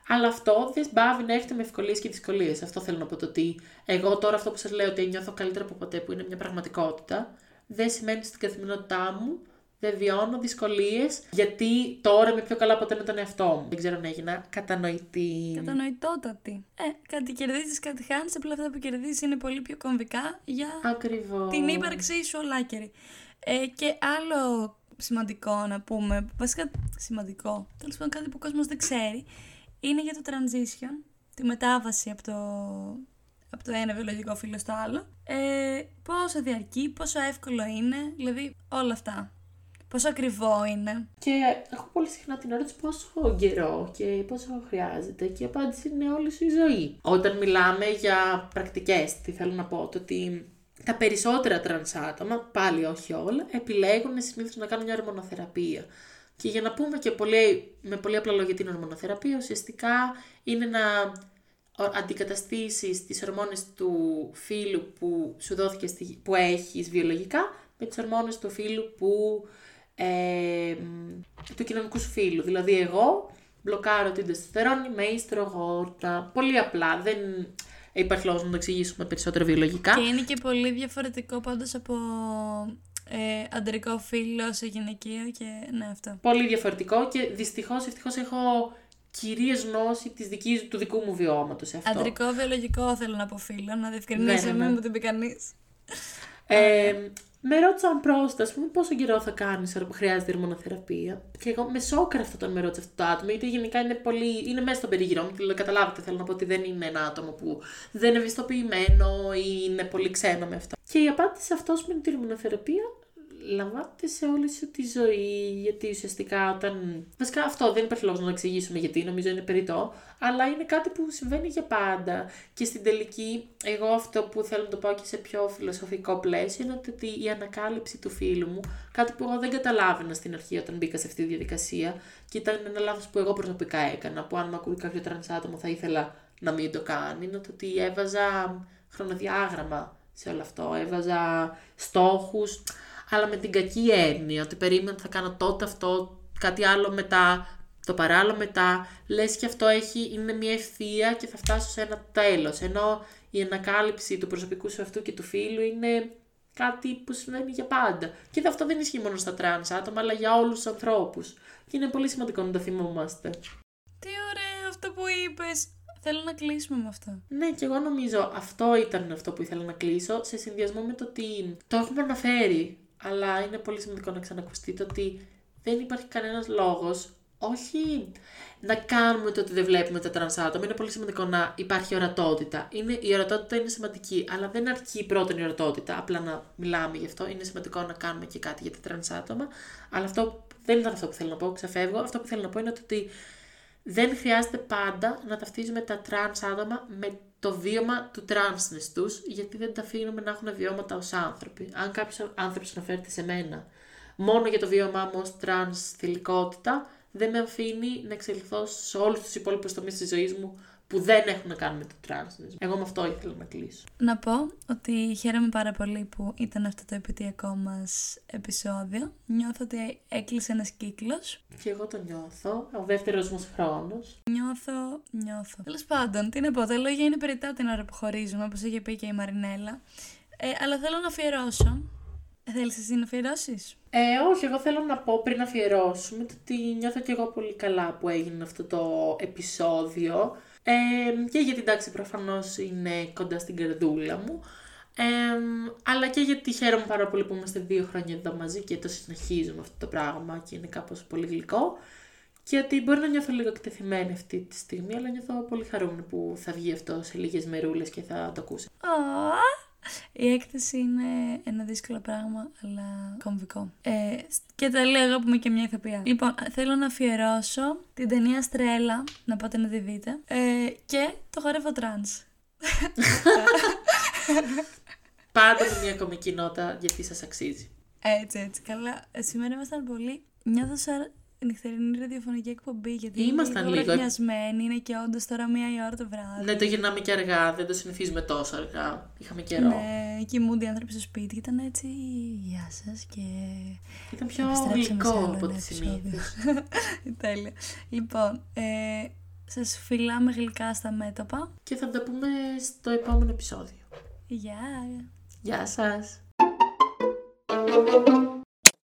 Αλλά αυτό δεν πάβει να έρχεται με ευκολίες και δυσκολίες. Αυτό θέλω να πω το ότι εγώ τώρα αυτό που σας λέω ότι νιώθω καλύτερα από ποτέ που είναι μια πραγματικότητα, δεν σημαίνει στην καθημερινότητά μου δεν βιώνω δυσκολίες γιατί τώρα είμαι πιο καλά ποτέ με τον εαυτό μου. Δεν ξέρω αν έγινα κατανοητή. Κατανοητότατη. Ε, κάτι κερδίζεις, κάτι χάνεις. Απλά αυτά που κερδίζεις είναι πολύ πιο κομβικά για Ακριβώς. την ύπαρξή σου ολάκερη. Ε, και άλλο σημαντικό να πούμε, βασικά σημαντικό, τέλος πάντων κάτι που ο κόσμος δεν ξέρει, είναι για το transition, τη μετάβαση από το, από το ένα βιολογικό φύλλο στο άλλο. Ε, πόσο διαρκεί, πόσο εύκολο είναι, δηλαδή όλα αυτά. Πόσο ακριβό είναι. Και έχω πολύ συχνά την ερώτηση πόσο καιρό και πόσο χρειάζεται και η απάντηση είναι όλη σου η ζωή. Όταν μιλάμε για πρακτικές, τι θέλω να πω, το ότι τα περισσότερα τρανς άτομα, πάλι όχι όλα, επιλέγουν συνήθως να κάνουν μια ορμονοθεραπεία. Και για να πούμε και πολύ, με πολύ απλά λόγια την ορμονοθεραπεία, ουσιαστικά είναι να αντικαταστήσεις τις ορμόνες του φύλου που σου δόθηκε, στη, που έχεις βιολογικά, με τις ορμόνες του φύλου που, ε, του κοινωνικού σου φύλου. Δηλαδή εγώ μπλοκάρω την τεστοστερόνη με ιστρογόνα. Πολύ απλά, δεν υπάρχει λόγος να το εξηγήσουμε περισσότερο βιολογικά. Και είναι και πολύ διαφορετικό πάντως από ε, αντρικό φύλλο σε γυναικείο και ναι αυτό. Πολύ διαφορετικό και δυστυχώς, ευτυχώς έχω κυρίως γνώση της δικής, του δικού μου βιώματος σε αυτό. Αντρικό βιολογικό θέλω να πω φίλο, να διευκρινίσω, ναι, ναι, μην μου την πει κανείς. Ε, με ρώτησαν πρόστα, ας πούμε, πόσο καιρό θα κάνεις όταν χρειάζεται ορμονοθεραπεία. Και εγώ με σόκρα αυτό όταν με ρώτησε αυτό το άτομο, γιατί γενικά είναι πολύ. είναι μέσα στον περίγυρό μου. Και καταλάβετε, θέλω να πω ότι δεν είναι ένα άτομο που δεν είναι ευαισθητοποιημένο ή είναι πολύ ξένο με αυτό. Και η απάντηση αυτό με την ορμονοθεραπεία λαμβάνεται σε όλη σου τη ζωή, γιατί ουσιαστικά όταν... Βασικά αυτό δεν υπάρχει λόγος να το εξηγήσουμε γιατί, νομίζω είναι περιττό, αλλά είναι κάτι που συμβαίνει για πάντα. Και στην τελική, εγώ αυτό που θέλω να το πω και σε πιο φιλοσοφικό πλαίσιο, είναι ότι η ανακάλυψη του φίλου μου, κάτι που εγώ δεν καταλάβαινα στην αρχή όταν μπήκα σε αυτή τη διαδικασία, και ήταν ένα λάθος που εγώ προσωπικά έκανα, που αν με ακούει κάποιο τρανς άτομο θα ήθελα να μην το κάνει, είναι ότι έβαζα χρονοδιάγραμμα σε όλο αυτό, έβαζα στόχους, αλλά με την κακή έννοια, ότι περίμενα ότι θα κάνω τότε αυτό, κάτι άλλο μετά, το παράλλο μετά, λες και αυτό έχει, είναι μια ευθεία και θα φτάσω σε ένα τέλος, ενώ η ανακάλυψη του προσωπικού σου αυτού και του φύλου είναι κάτι που συμβαίνει για πάντα. Και αυτό δεν ισχύει μόνο στα τρανς άτομα, αλλά για όλους τους ανθρώπους. Και είναι πολύ σημαντικό να το θυμόμαστε. Τι ωραίο αυτό που είπες. Θέλω να κλείσουμε με αυτό. Ναι, και εγώ νομίζω αυτό ήταν αυτό που ήθελα να κλείσω, σε συνδυασμό με το ότι το έχουμε αναφέρει αλλά είναι πολύ σημαντικό να ξανακουστεί το ότι δεν υπάρχει κανένας λόγος όχι να κάνουμε το ότι δεν βλέπουμε τα τρανς άτομα, είναι πολύ σημαντικό να υπάρχει ορατότητα. Είναι, η ορατότητα είναι σημαντική, αλλά δεν αρκεί πρώτον η ορατότητα, απλά να μιλάμε γι' αυτό. Είναι σημαντικό να κάνουμε και κάτι για τα τρανς άτομα, αλλά αυτό δεν ήταν αυτό που θέλω να πω, ξεφεύγω. Αυτό που θέλω να πω είναι ότι δεν χρειάζεται πάντα να ταυτίζουμε τα τρανς άτομα με το βίωμα του transness τους, γιατί δεν τα αφήνουμε να έχουν βιώματα ως άνθρωποι. Αν κάποιος άνθρωπος αναφέρεται σε μένα μόνο για το βίωμά μου ως τρανς θηλυκότητα, δεν με αφήνει να εξελιχθώ σε όλους τους υπόλοιπους τομείς της ζωής μου που δεν έχουν να κάνουν με το τρανς. Εγώ με αυτό ήθελα να κλείσω. Να πω ότι χαίρομαι πάρα πολύ που ήταν αυτό το επετειακό μας επεισόδιο. Νιώθω ότι έκλεισε ένας κύκλος. Και εγώ το νιώθω. Ο δεύτερος μας χρόνος. Νιώθω, νιώθω. Τέλος πάντων, τι να πω, τα λόγια είναι περιτά την ώρα που χωρίζουμε, όπως είχε πει και η Μαρινέλα. Ε, αλλά θέλω να αφιερώσω. Θέλεις εσύ να αφιερώσεις; Ε, όχι, εγώ θέλω να πω πριν αφιερώσουμε ότι νιώθω και εγώ πολύ καλά που έγινε αυτό το επεισόδιο. Ε, και γιατί εντάξει προφανώς είναι κοντά στην καρδούλα μου. Ε, αλλά και γιατί χαίρομαι πάρα πολύ που είμαστε δύο χρόνια εδώ μαζί και το συνεχίζουμε αυτό το πράγμα και είναι κάπως πολύ γλυκό. Και ότι μπορεί να νιώθω λίγο εκτεθειμένη αυτή τη στιγμή, αλλά νιώθω πολύ χαρούμενη που θα βγει αυτό σε λίγες μερούλες και θα το ακούσει. Η έκθεση είναι ένα δύσκολο πράγμα, αλλά κομβικό. Ε, και το λέω εγώ που είμαι και μια ηθοποιία. Λοιπόν, θέλω να αφιερώσω την ταινία Στρέλα, να πάτε να τη δείτε, ε, και το χορεύω τρανς. Πάτε με μια κομική νότα, γιατί σας αξίζει. Έτσι, έτσι. Καλά. Ε, σήμερα ήμασταν πολύ... Νιώθω σαν νυχτερινή ραδιοφωνική εκπομπή. Γιατί Ήμασταν είναι λίγο. είναι και όντως τώρα μία η ώρα το βράδυ. Ναι, το γυρνάμε και αργά, δεν το συνηθίζουμε τόσο αργά. Είχαμε καιρό. Ναι, κοιμούνται οι άνθρωποι στο σπίτι και ήταν έτσι. Γεια σας και. Ήταν πιο γλυκό από ό,τι συνήθως. Τέλεια. Λοιπόν, ε, σας φιλάμε γλυκά στα μέτωπα. Και θα τα πούμε στο επόμενο επεισόδιο. Γεια. Γεια σας.